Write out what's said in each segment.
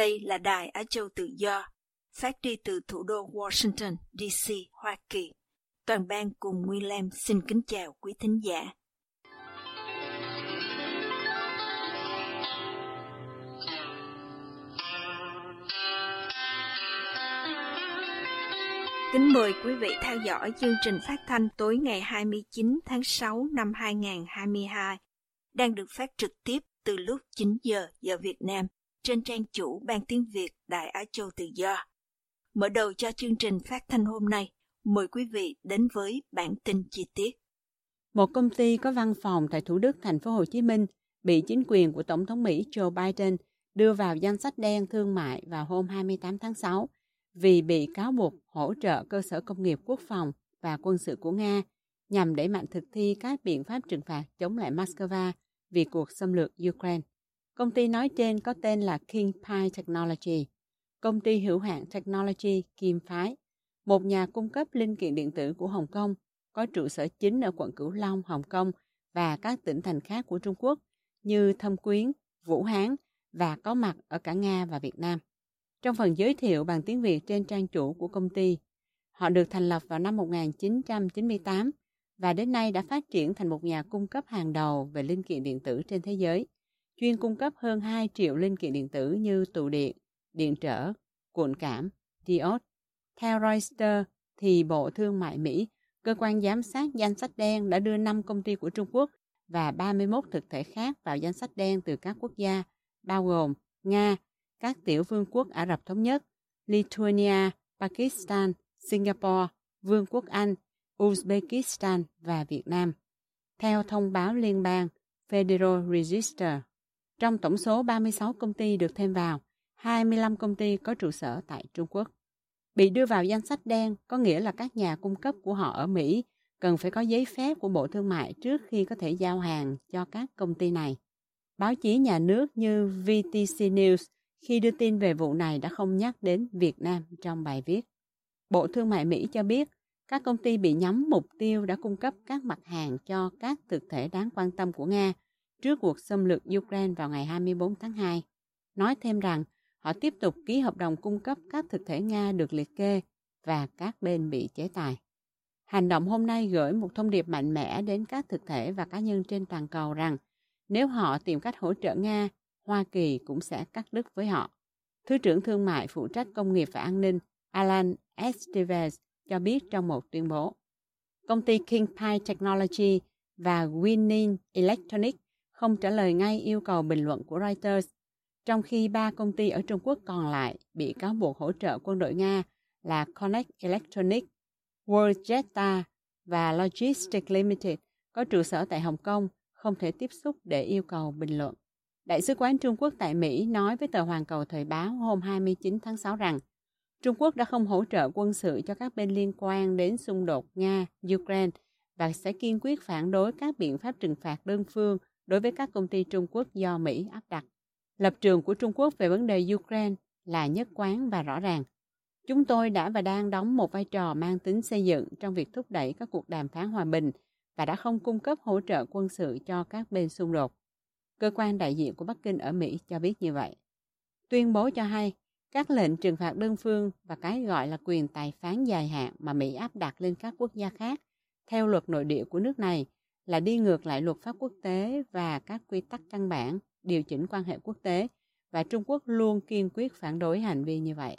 Đây là Đài Á Châu Tự Do, phát đi từ thủ đô Washington, D.C., Hoa Kỳ. Toàn ban cùng Nguyên Lam xin kính chào quý thính giả. Kính mời quý vị theo dõi chương trình phát thanh tối ngày 29 tháng 6 năm 2022, đang được phát trực tiếp từ lúc 9 giờ giờ Việt Nam trên trang chủ Ban Tiếng Việt Đại Á Châu Tự Do. Mở đầu cho chương trình phát thanh hôm nay, mời quý vị đến với bản tin chi tiết. Một công ty có văn phòng tại Thủ Đức, thành phố Hồ Chí Minh bị chính quyền của Tổng thống Mỹ Joe Biden đưa vào danh sách đen thương mại vào hôm 28 tháng 6 vì bị cáo buộc hỗ trợ cơ sở công nghiệp quốc phòng và quân sự của Nga nhằm đẩy mạnh thực thi các biện pháp trừng phạt chống lại Moscow vì cuộc xâm lược Ukraine. Công ty nói trên có tên là King Pie Technology, công ty hữu hạn Technology Kim Phái, một nhà cung cấp linh kiện điện tử của Hồng Kông, có trụ sở chính ở quận Cửu Long, Hồng Kông và các tỉnh thành khác của Trung Quốc như Thâm Quyến, Vũ Hán và có mặt ở cả Nga và Việt Nam. Trong phần giới thiệu bằng tiếng Việt trên trang chủ của công ty, họ được thành lập vào năm 1998 và đến nay đã phát triển thành một nhà cung cấp hàng đầu về linh kiện điện tử trên thế giới, chuyên cung cấp hơn 2 triệu linh kiện điện tử như tụ điện, điện trở, cuộn cảm, diode. Theo Reuters, thì Bộ Thương mại Mỹ, cơ quan giám sát danh sách đen đã đưa 5 công ty của Trung Quốc và 31 thực thể khác vào danh sách đen từ các quốc gia, bao gồm Nga, các tiểu vương quốc Ả Rập Thống Nhất, Lithuania, Pakistan, Singapore, Vương quốc Anh, Uzbekistan và Việt Nam. Theo thông báo liên bang Federal Register, trong tổng số 36 công ty được thêm vào, 25 công ty có trụ sở tại Trung Quốc. Bị đưa vào danh sách đen có nghĩa là các nhà cung cấp của họ ở Mỹ cần phải có giấy phép của Bộ Thương mại trước khi có thể giao hàng cho các công ty này. Báo chí nhà nước như VTC News khi đưa tin về vụ này đã không nhắc đến Việt Nam trong bài viết. Bộ Thương mại Mỹ cho biết các công ty bị nhắm mục tiêu đã cung cấp các mặt hàng cho các thực thể đáng quan tâm của Nga trước cuộc xâm lược Ukraine vào ngày 24 tháng 2. Nói thêm rằng họ tiếp tục ký hợp đồng cung cấp các thực thể Nga được liệt kê và các bên bị chế tài. Hành động hôm nay gửi một thông điệp mạnh mẽ đến các thực thể và cá nhân trên toàn cầu rằng nếu họ tìm cách hỗ trợ Nga, Hoa Kỳ cũng sẽ cắt đứt với họ. Thứ trưởng Thương mại phụ trách công nghiệp và an ninh Alan Estevez cho biết trong một tuyên bố. Công ty King Pie Technology và Winning Electronics không trả lời ngay yêu cầu bình luận của Reuters, trong khi ba công ty ở Trung Quốc còn lại bị cáo buộc hỗ trợ quân đội Nga là Connect Electronics, WorldJetta và Logistics Limited có trụ sở tại Hồng Kông không thể tiếp xúc để yêu cầu bình luận. Đại sứ quán Trung Quốc tại Mỹ nói với tờ Hoàn Cầu Thời báo hôm 29 tháng 6 rằng Trung Quốc đã không hỗ trợ quân sự cho các bên liên quan đến xung đột Nga-Ukraine và sẽ kiên quyết phản đối các biện pháp trừng phạt đơn phương đối với các công ty Trung Quốc do Mỹ áp đặt. Lập trường của Trung Quốc về vấn đề Ukraine là nhất quán và rõ ràng. Chúng tôi đã và đang đóng một vai trò mang tính xây dựng trong việc thúc đẩy các cuộc đàm phán hòa bình và đã không cung cấp hỗ trợ quân sự cho các bên xung đột. Cơ quan đại diện của Bắc Kinh ở Mỹ cho biết như vậy. Tuyên bố cho hay, các lệnh trừng phạt đơn phương và cái gọi là quyền tài phán dài hạn mà Mỹ áp đặt lên các quốc gia khác theo luật nội địa của nước này là đi ngược lại luật pháp quốc tế và các quy tắc căn bản, điều chỉnh quan hệ quốc tế, và Trung Quốc luôn kiên quyết phản đối hành vi như vậy.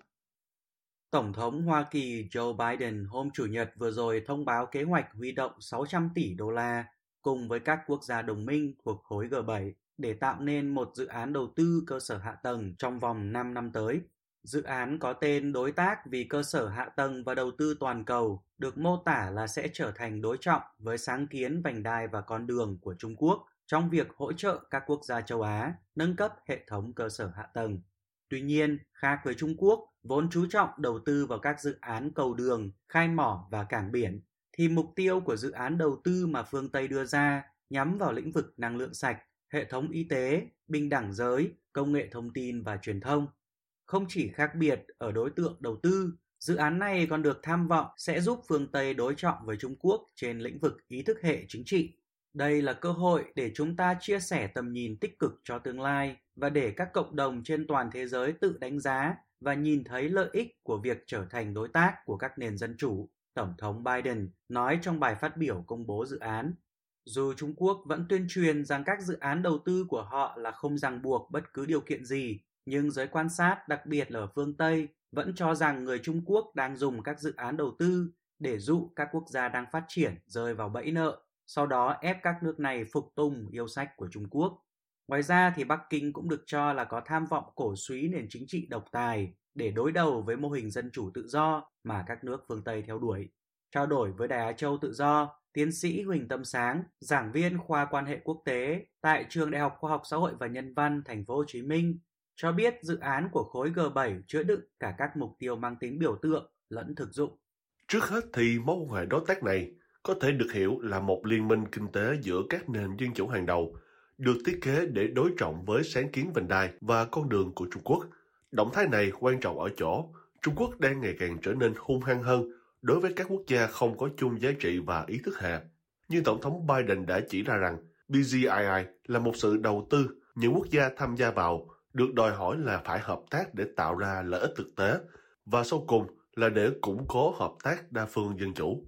Tổng thống Hoa Kỳ Joe Biden hôm Chủ nhật vừa rồi thông báo kế hoạch huy động 600 tỷ đô la cùng với các quốc gia đồng minh thuộc khối G7 để tạo nên một dự án đầu tư cơ sở hạ tầng trong vòng 5 năm tới. Dự án có tên Đối tác vì cơ sở hạ tầng và đầu tư toàn cầu được mô tả là sẽ trở thành đối trọng với sáng kiến vành đai và con đường của Trung Quốc trong việc hỗ trợ các quốc gia châu Á nâng cấp hệ thống cơ sở hạ tầng. Tuy nhiên, khác với Trung Quốc, vốn chú trọng đầu tư vào các dự án cầu đường, khai mỏ và cảng biển, thì mục tiêu của dự án đầu tư mà phương Tây đưa ra nhắm vào lĩnh vực năng lượng sạch, hệ thống y tế, bình đẳng giới, công nghệ thông tin và truyền thông. Không chỉ khác biệt ở đối tượng đầu tư, dự án này còn được tham vọng sẽ giúp phương Tây đối trọng với Trung Quốc trên lĩnh vực ý thức hệ chính trị. Đây là cơ hội để chúng ta chia sẻ tầm nhìn tích cực cho tương lai và để các cộng đồng trên toàn thế giới tự đánh giá và nhìn thấy lợi ích của việc trở thành đối tác của các nền dân chủ, Tổng thống Biden nói trong bài phát biểu công bố dự án. Dù Trung Quốc vẫn tuyên truyền rằng các dự án đầu tư của họ là không ràng buộc bất cứ điều kiện gì, nhưng giới quan sát, đặc biệt là ở phương Tây, vẫn cho rằng người Trung Quốc đang dùng các dự án đầu tư để dụ các quốc gia đang phát triển rơi vào bẫy nợ, sau đó ép các nước này phục tùng yêu sách của Trung Quốc. Ngoài ra thì Bắc Kinh cũng được cho là có tham vọng cổ suý nền chính trị độc tài để đối đầu với mô hình dân chủ tự do mà các nước phương Tây theo đuổi. Trao đổi với Đài Á Châu Tự Do, tiến sĩ Huỳnh Tâm Sáng, giảng viên khoa quan hệ quốc tế tại Trường Đại học Khoa học Xã hội và Nhân văn Thành phố Hồ Chí Minh, cho biết dự án của khối G7 chứa đựng cả các mục tiêu mang tính biểu tượng lẫn thực dụng. Trước hết thì mối quan hệ đối tác này có thể được hiểu là một liên minh kinh tế giữa các nền dân chủ hàng đầu, được thiết kế để đối trọng với sáng kiến vành đai và con đường của Trung Quốc. Động thái này quan trọng ở chỗ Trung Quốc đang ngày càng trở nên hung hăng hơn đối với các quốc gia không có chung giá trị và ý thức hệ. Như Tổng thống Biden đã chỉ ra rằng BGII là một sự đầu tư những quốc gia tham gia vào được đòi hỏi là phải hợp tác để tạo ra lợi ích thực tế và sau cùng là để củng cố hợp tác đa phương dân chủ.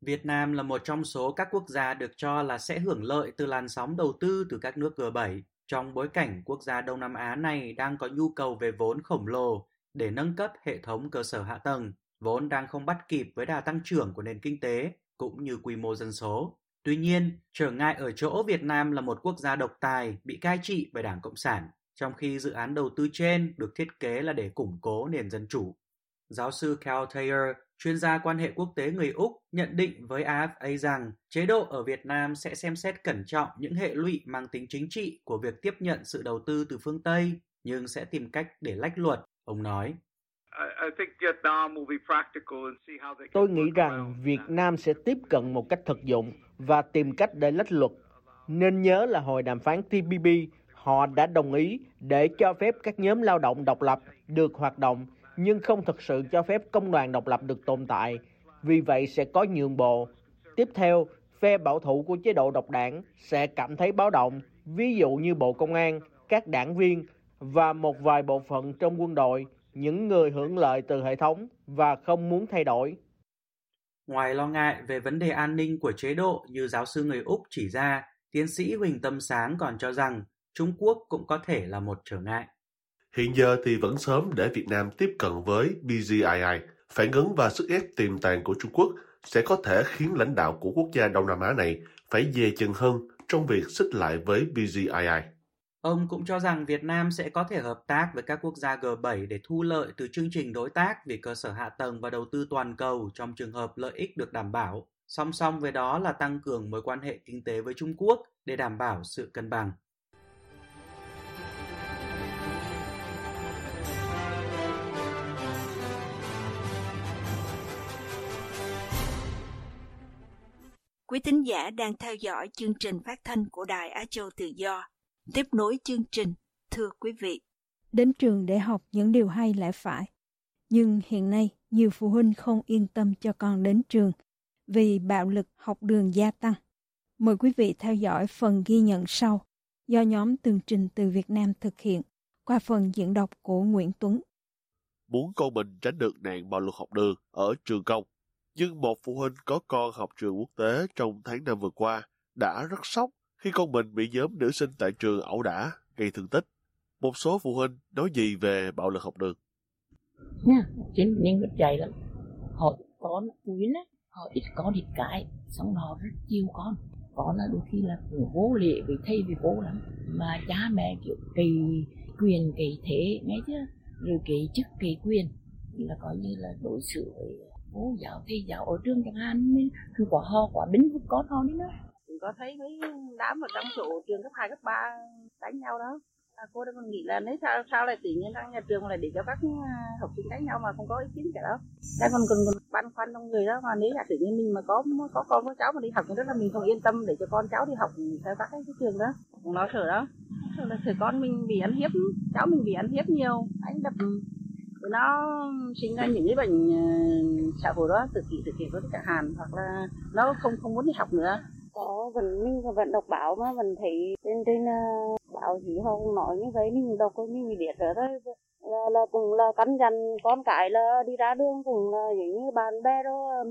Việt Nam là một trong số các quốc gia được cho là sẽ hưởng lợi từ làn sóng đầu tư từ các nước G7 trong bối cảnh quốc gia Đông Nam Á này đang có nhu cầu về vốn khổng lồ để nâng cấp hệ thống cơ sở hạ tầng, vốn đang không bắt kịp với đà tăng trưởng của nền kinh tế cũng như quy mô dân số. Tuy nhiên, trở ngại ở chỗ Việt Nam là một quốc gia độc tài bị cai trị bởi Đảng Cộng sản, trong khi dự án đầu tư trên được thiết kế là để củng cố nền dân chủ. Giáo sư Cal Taylor, chuyên gia quan hệ quốc tế người Úc, nhận định với AFA rằng chế độ ở Việt Nam sẽ xem xét cẩn trọng những hệ lụy mang tính chính trị của việc tiếp nhận sự đầu tư từ phương Tây, nhưng sẽ tìm cách để lách luật, ông nói. Tôi nghĩ rằng Việt Nam sẽ tiếp cận một cách thực dụng và tìm cách để lách luật. Nên nhớ là hồi đàm phán TPP, họ đã đồng ý để cho phép các nhóm lao động độc lập được hoạt động nhưng không thực sự cho phép công đoàn độc lập được tồn tại. Vì vậy sẽ có nhượng bộ. Tiếp theo, phe bảo thủ của chế độ độc đảng sẽ cảm thấy báo động, ví dụ như Bộ Công an, các đảng viên và một vài bộ phận trong quân đội, những người hưởng lợi từ hệ thống và không muốn thay đổi. Ngoài lo ngại về vấn đề an ninh của chế độ như giáo sư người Úc chỉ ra, tiến sĩ Huỳnh Tâm Sáng còn cho rằng Trung Quốc cũng có thể là một trở ngại. Hiện giờ thì vẫn sớm để Việt Nam tiếp cận với BZII. Phản ứng và sức ép tiềm tàng của Trung Quốc sẽ có thể khiến lãnh đạo của quốc gia Đông Nam Á này phải dè chừng hơn trong việc xích lại với BZII. Ông cũng cho rằng Việt Nam sẽ có thể hợp tác với các quốc gia G7 để thu lợi từ chương trình đối tác về cơ sở hạ tầng và đầu tư toàn cầu trong trường hợp lợi ích được đảm bảo. Song song với đó là tăng cường mối quan hệ kinh tế với Trung Quốc để đảm bảo sự cân bằng. Quý thính giả đang theo dõi chương trình phát thanh của Đài Á Châu Tự Do. Tiếp nối chương trình, thưa quý vị. Đến trường để học những điều hay lẽ phải. Nhưng hiện nay, nhiều phụ huynh không yên tâm cho con đến trường vì bạo lực học đường gia tăng. Mời quý vị theo dõi phần ghi nhận sau do nhóm tường trình từ Việt Nam thực hiện qua phần diễn đọc của Nguyễn Tuấn. Muốn con mình tránh được nạn bạo lực học đường ở trường công nhưng một phụ huynh có con học trường quốc tế trong tháng năm vừa qua đã rất sốc khi con mình bị nhóm nữ sinh tại trường ẩu đả, gây thương tích. Một số phụ huynh nói gì về bạo lực học đường? Nha, chính những rất dày lắm. Họ con Quyến á, họ ít có thịt cái, xong họ rất chiêu con. Con là đôi khi là cũng vô lệ vì thay vì bố lắm. Mà cha mẹ kiểu kỳ quyền kỳ thế, nghe chứ rồi kỳ chức kỳ quyền là coi như là đối xử với bố vợ thì vợ ở trường chẳng hạn cứ quả ho quả bính cũng có ho đấy nữa có thấy mấy đám ở trong chỗ trường cấp 2, cấp 3 đánh nhau đó. À, cô đang còn nghĩ là nếu sao sao lại tự nhiên đang nhà trường lại để cho các à, học sinh đánh nhau mà không có ý kiến cả đó. Đang còn còn, còn băn khoăn trong người đó mà nếu là tự nhiên mình mà có có con có cháu mà đi học thì rất là mình không yên tâm để cho con cháu đi học theo các cái trường đó. Nó sợ đó. Sợ là sợ con mình bị ăn hiếp cháu mình bị ăn hiếp nhiều anh đập nó sinh ra những cái bệnh ờ, xã hội đó tự kỷ tự kỷ có chẳng hạn hoặc là nó không không muốn đi học nữa. Có mình mình vẫn đọc báo mà mình thấy trên trên uh, báo gì không nói như vậy mình đọc mình biết rồi thôi. Là, là cũng là cắn dằn con cái là đi ra đường cũng là giống như bạn bè đó.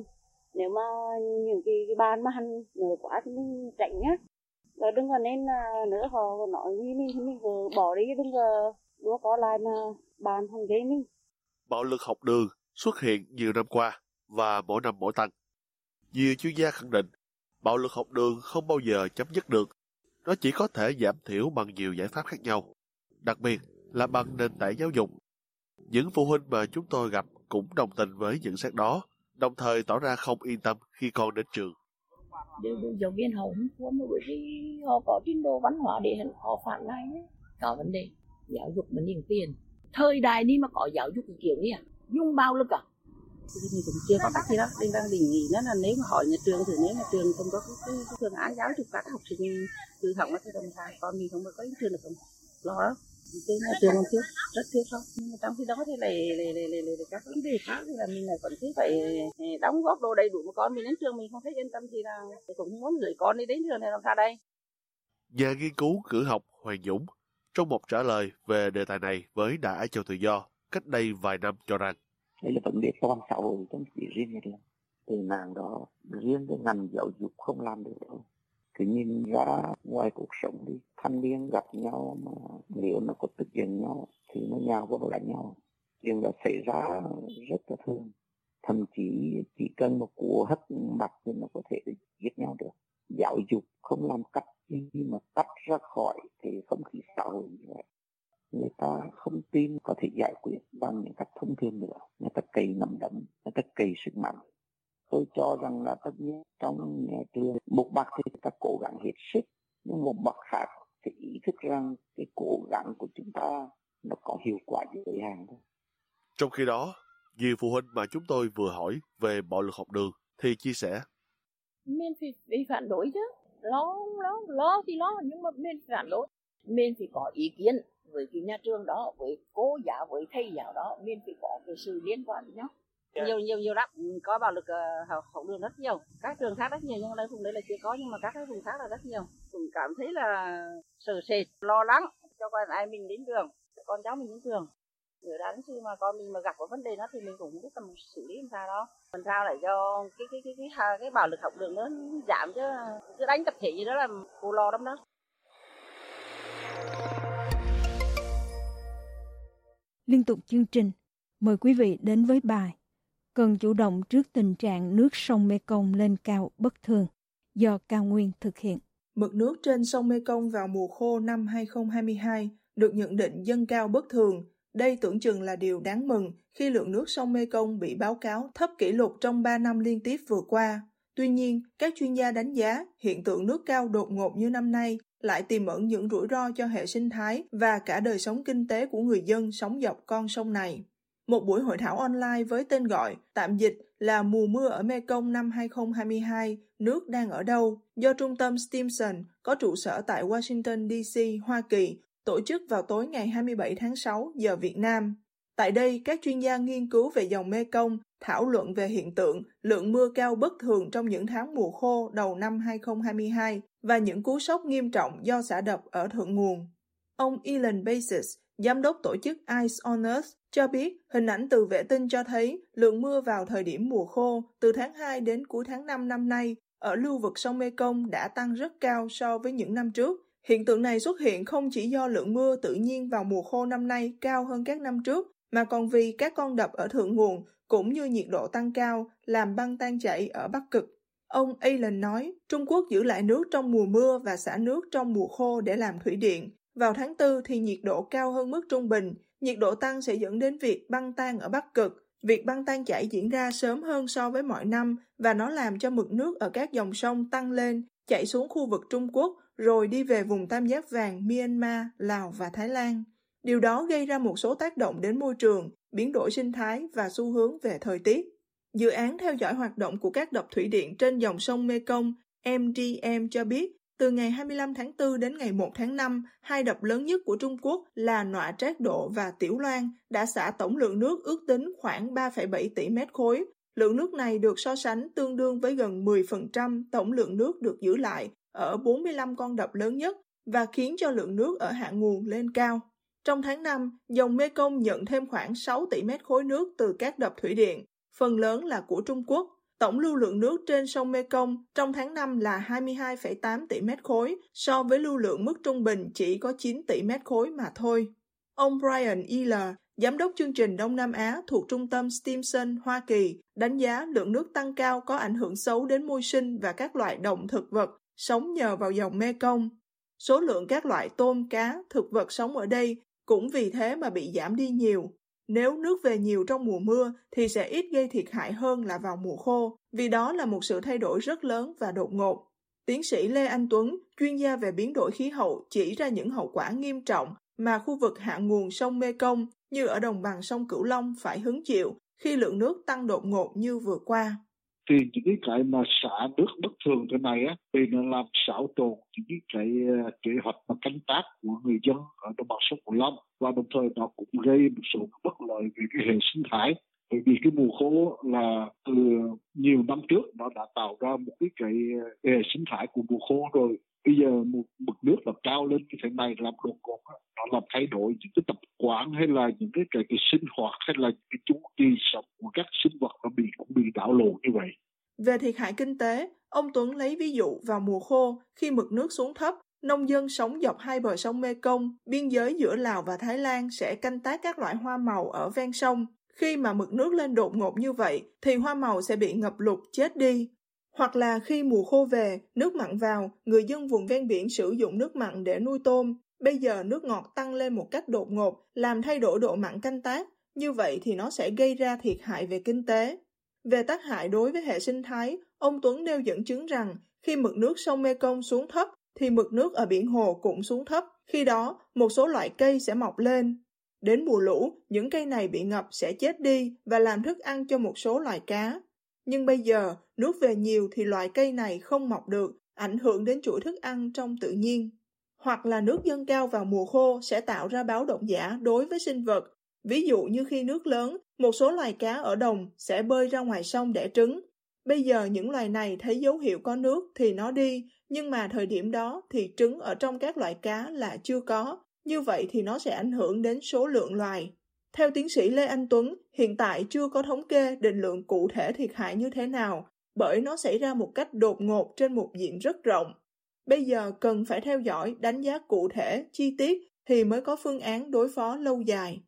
Nếu mà những cái, cái bàn mà hành nửa quá thì mình tránh nhá. Rồi đừng có nên ờ, nữa họ nói như mình thì mình bỏ đi đừng có đứa có lại mà bàn thằng ghế mình bạo lực học đường xuất hiện nhiều năm qua và mỗi năm mỗi tăng. Nhiều chuyên gia khẳng định bạo lực học đường không bao giờ chấm dứt được. Nó chỉ có thể giảm thiểu bằng nhiều giải pháp khác nhau, đặc biệt là bằng nền tảng giáo dục. Những phụ huynh mà chúng tôi gặp cũng đồng tình với nhận xét đó, đồng thời tỏ ra không yên tâm khi con đến trường. Điều được giáo viên họ không muốn bởi vì họ có trình độ văn hóa để họ phản lại có vấn đề giáo dục mình nhìn tiền thời đại đi mà có giáo dục cái kiểu gì à dùng bạo lực à? Thì mình cũng chưa có cách gì đó nên đang đề nghị nó là nếu mà hỏi nhà trường thì nếu nhà trường không có cái, cái, cái phương án giáo dục các học sinh tự học nó thì đồng thời con mình không có đến trường được không? Lo đó trên nhà trường không thiếu rất thiếu không nhưng mà trong khi đó thì lại lại lại lại, lại các vấn đề khác. Thì là mình lại vẫn cứ phải đóng góp đồ đầy đủ mà con mình đến trường mình không thấy yên tâm thì là cũng muốn gửi con đi đến trường này làm sao đây? Nhà nghiên cứu cử học Hoàng Dũng trong một trả lời về đề tài này với đại Á Châu Tự Do cách đây vài năm cho rằng đây là vấn đề toàn xã hội không chỉ riêng Việt Nam. Từ nàng đó riêng cái ngành giáo dục không làm được đâu. Cứ nhìn ra ngoài cuộc sống đi, thanh niên gặp nhau mà nếu nó có tức giận nhau thì nó nhào vào đánh nhau. Chuyện đã xảy ra rất là thường. Thậm chí chỉ cần một cú hất mặt thì nó có thể giết nhau được. Giáo dục không làm cách khi mà tách ra khỏi thì không khí xã hội như vậy người ta không tin có thể giải quyết bằng những cách thông thường nữa. Người ta cày nắm đấm người ta cày sức mạnh. Tôi cho rằng là tất nhiên trong nhà trường một mặt thì người ta cố gắng hết sức nhưng một mặt khác thì ý thức rằng cái cố gắng của chúng ta nó có hiệu quả giới hạn thôi. Trong khi đó nhiều phụ huynh mà chúng tôi vừa hỏi về bạo lực học đường thì chia sẻ. Mình phải, phải phản đối chứ lo lo lo thì lo nhưng mà mình phản đối mình phải có ý kiến với cái nhà trường đó với cô giáo với thầy giáo đó. Mình phải có cái sự liên quan với nhau. Nhiều nhiều nhiều lắm. Có bạo lực học, học đường rất nhiều. Các trường khác rất nhiều nhưng đây vùng đấy là chưa có nhưng mà các cái vùng khác là rất nhiều. Cũng cảm thấy là sợ sệt lo lắng. Cho con ai mình đến trường con cháu mình đến trường rồi đến khi mà con mình mà gặp có vấn đề đó thì mình cũng biết tầm xử lý làm sao đó làm sao để cho cái cái cái cái cái, cái bạo lực học đường nó giảm chứ cứ đánh tập thể gì đó là cô lo lắm đó Liên tục chương trình, mời quý vị đến với bài Cần chủ động trước tình trạng nước sông Mekong lên cao bất thường do Cao Nguyên thực hiện. Mực nước trên sông Mekong vào mùa khô năm 2022 được nhận định dâng cao bất thường đây tưởng chừng là điều đáng mừng khi lượng nước sông Mekong bị báo cáo thấp kỷ lục trong 3 năm liên tiếp vừa qua. Tuy nhiên, các chuyên gia đánh giá hiện tượng nước cao đột ngột như năm nay lại tiềm ẩn những rủi ro cho hệ sinh thái và cả đời sống kinh tế của người dân sống dọc con sông này. Một buổi hội thảo online với tên gọi tạm dịch là Mùa mưa ở Mekong năm 2022, nước đang ở đâu? Do trung tâm Stimson có trụ sở tại Washington DC, Hoa Kỳ tổ chức vào tối ngày 27 tháng 6 giờ Việt Nam. Tại đây, các chuyên gia nghiên cứu về dòng Mekong thảo luận về hiện tượng lượng mưa cao bất thường trong những tháng mùa khô đầu năm 2022 và những cú sốc nghiêm trọng do xả đập ở thượng nguồn. Ông Elon Basis, giám đốc tổ chức Ice on Earth, cho biết hình ảnh từ vệ tinh cho thấy lượng mưa vào thời điểm mùa khô từ tháng 2 đến cuối tháng 5 năm nay ở lưu vực sông Mekong đã tăng rất cao so với những năm trước Hiện tượng này xuất hiện không chỉ do lượng mưa tự nhiên vào mùa khô năm nay cao hơn các năm trước, mà còn vì các con đập ở thượng nguồn cũng như nhiệt độ tăng cao làm băng tan chảy ở Bắc Cực. Ông Alan nói, Trung Quốc giữ lại nước trong mùa mưa và xả nước trong mùa khô để làm thủy điện. Vào tháng 4 thì nhiệt độ cao hơn mức trung bình, nhiệt độ tăng sẽ dẫn đến việc băng tan ở Bắc Cực. Việc băng tan chảy diễn ra sớm hơn so với mọi năm và nó làm cho mực nước ở các dòng sông tăng lên, chảy xuống khu vực Trung Quốc rồi đi về vùng tam giác vàng Myanmar, Lào và Thái Lan. Điều đó gây ra một số tác động đến môi trường, biến đổi sinh thái và xu hướng về thời tiết. Dự án theo dõi hoạt động của các đập thủy điện trên dòng sông Mekong MDM cho biết, từ ngày 25 tháng 4 đến ngày 1 tháng 5, hai đập lớn nhất của Trung Quốc là Nọa Trác Độ và Tiểu Loan đã xả tổng lượng nước ước tính khoảng 3,7 tỷ mét khối. Lượng nước này được so sánh tương đương với gần 10% tổng lượng nước được giữ lại ở 45 con đập lớn nhất và khiến cho lượng nước ở hạ nguồn lên cao. Trong tháng 5, dòng Mekong nhận thêm khoảng 6 tỷ mét khối nước từ các đập thủy điện, phần lớn là của Trung Quốc. Tổng lưu lượng nước trên sông Mekong trong tháng 5 là 22,8 tỷ mét khối, so với lưu lượng mức trung bình chỉ có 9 tỷ mét khối mà thôi. Ông Brian Ehler, Giám đốc chương trình Đông Nam Á thuộc Trung tâm Stimson, Hoa Kỳ, đánh giá lượng nước tăng cao có ảnh hưởng xấu đến môi sinh và các loại động thực vật sống nhờ vào dòng Mekong. Số lượng các loại tôm, cá, thực vật sống ở đây cũng vì thế mà bị giảm đi nhiều. Nếu nước về nhiều trong mùa mưa thì sẽ ít gây thiệt hại hơn là vào mùa khô, vì đó là một sự thay đổi rất lớn và đột ngột. Tiến sĩ Lê Anh Tuấn, chuyên gia về biến đổi khí hậu, chỉ ra những hậu quả nghiêm trọng mà khu vực hạ nguồn sông Mekong như ở đồng bằng sông Cửu Long phải hứng chịu khi lượng nước tăng đột ngột như vừa qua thì những cái cái mà xả nước bất thường thế này á thì nó làm xáo trộn những cái cái kế hoạch mà canh tác của người dân ở đồng bằng sông Cửu Long. Và đồng thời nó cũng gây một số bất lợi về cái hệ sinh thái. Bởi vì cái mùa khô là từ nhiều năm trước nó đã tạo ra một cái cái ờ, hệ sinh thái của mùa khô rồi. Bây giờ một mực nước là cao lên như thế này làm đột ngột nó làm thay đổi những cái tập quán hay là những cái cái, cái sinh hoạt hay là những cái chu kỳ sống của các sinh vật nó bị đảo lộn như vậy về thiệt hại kinh tế, ông Tuấn lấy ví dụ vào mùa khô, khi mực nước xuống thấp, nông dân sống dọc hai bờ sông Mekong, biên giới giữa Lào và Thái Lan sẽ canh tác các loại hoa màu ở ven sông. Khi mà mực nước lên đột ngột như vậy, thì hoa màu sẽ bị ngập lụt chết đi. Hoặc là khi mùa khô về, nước mặn vào, người dân vùng ven biển sử dụng nước mặn để nuôi tôm. Bây giờ nước ngọt tăng lên một cách đột ngột, làm thay đổi độ mặn canh tác. Như vậy thì nó sẽ gây ra thiệt hại về kinh tế. Về tác hại đối với hệ sinh thái, ông Tuấn nêu dẫn chứng rằng khi mực nước sông Mekong xuống thấp thì mực nước ở biển hồ cũng xuống thấp. Khi đó, một số loại cây sẽ mọc lên. Đến mùa lũ, những cây này bị ngập sẽ chết đi và làm thức ăn cho một số loài cá. Nhưng bây giờ, nước về nhiều thì loại cây này không mọc được, ảnh hưởng đến chuỗi thức ăn trong tự nhiên. Hoặc là nước dâng cao vào mùa khô sẽ tạo ra báo động giả đối với sinh vật. Ví dụ như khi nước lớn, một số loài cá ở đồng sẽ bơi ra ngoài sông để trứng. Bây giờ những loài này thấy dấu hiệu có nước thì nó đi, nhưng mà thời điểm đó thì trứng ở trong các loại cá là chưa có. Như vậy thì nó sẽ ảnh hưởng đến số lượng loài. Theo tiến sĩ Lê Anh Tuấn, hiện tại chưa có thống kê định lượng cụ thể thiệt hại như thế nào, bởi nó xảy ra một cách đột ngột trên một diện rất rộng. Bây giờ cần phải theo dõi, đánh giá cụ thể, chi tiết thì mới có phương án đối phó lâu dài.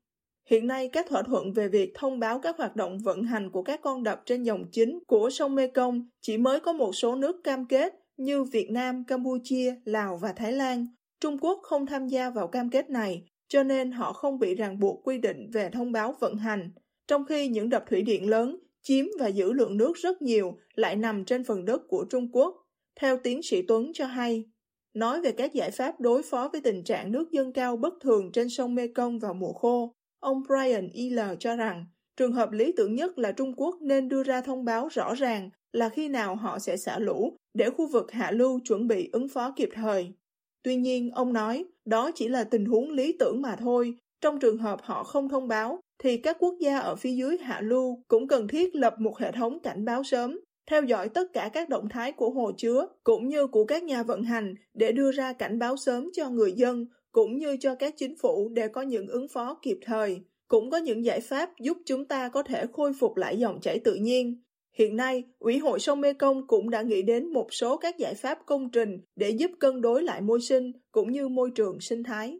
Hiện nay, các thỏa thuận về việc thông báo các hoạt động vận hành của các con đập trên dòng chính của sông Mekong chỉ mới có một số nước cam kết như Việt Nam, Campuchia, Lào và Thái Lan. Trung Quốc không tham gia vào cam kết này, cho nên họ không bị ràng buộc quy định về thông báo vận hành. Trong khi những đập thủy điện lớn chiếm và giữ lượng nước rất nhiều lại nằm trên phần đất của Trung Quốc. Theo tiến sĩ Tuấn cho hay, nói về các giải pháp đối phó với tình trạng nước dâng cao bất thường trên sông Mekong vào mùa khô, Ông Brian E.L. cho rằng, trường hợp lý tưởng nhất là Trung Quốc nên đưa ra thông báo rõ ràng là khi nào họ sẽ xả lũ để khu vực hạ lưu chuẩn bị ứng phó kịp thời. Tuy nhiên, ông nói, đó chỉ là tình huống lý tưởng mà thôi. Trong trường hợp họ không thông báo, thì các quốc gia ở phía dưới hạ lưu cũng cần thiết lập một hệ thống cảnh báo sớm, theo dõi tất cả các động thái của hồ chứa cũng như của các nhà vận hành để đưa ra cảnh báo sớm cho người dân cũng như cho các chính phủ để có những ứng phó kịp thời. Cũng có những giải pháp giúp chúng ta có thể khôi phục lại dòng chảy tự nhiên. Hiện nay, Ủy hội sông Mekong cũng đã nghĩ đến một số các giải pháp công trình để giúp cân đối lại môi sinh cũng như môi trường sinh thái.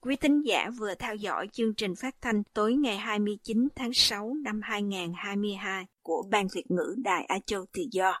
Quý tín giả vừa theo dõi chương trình phát thanh tối ngày 29 tháng 6 năm 2022 của Ban Việt ngữ Đài Á Châu Tự Do.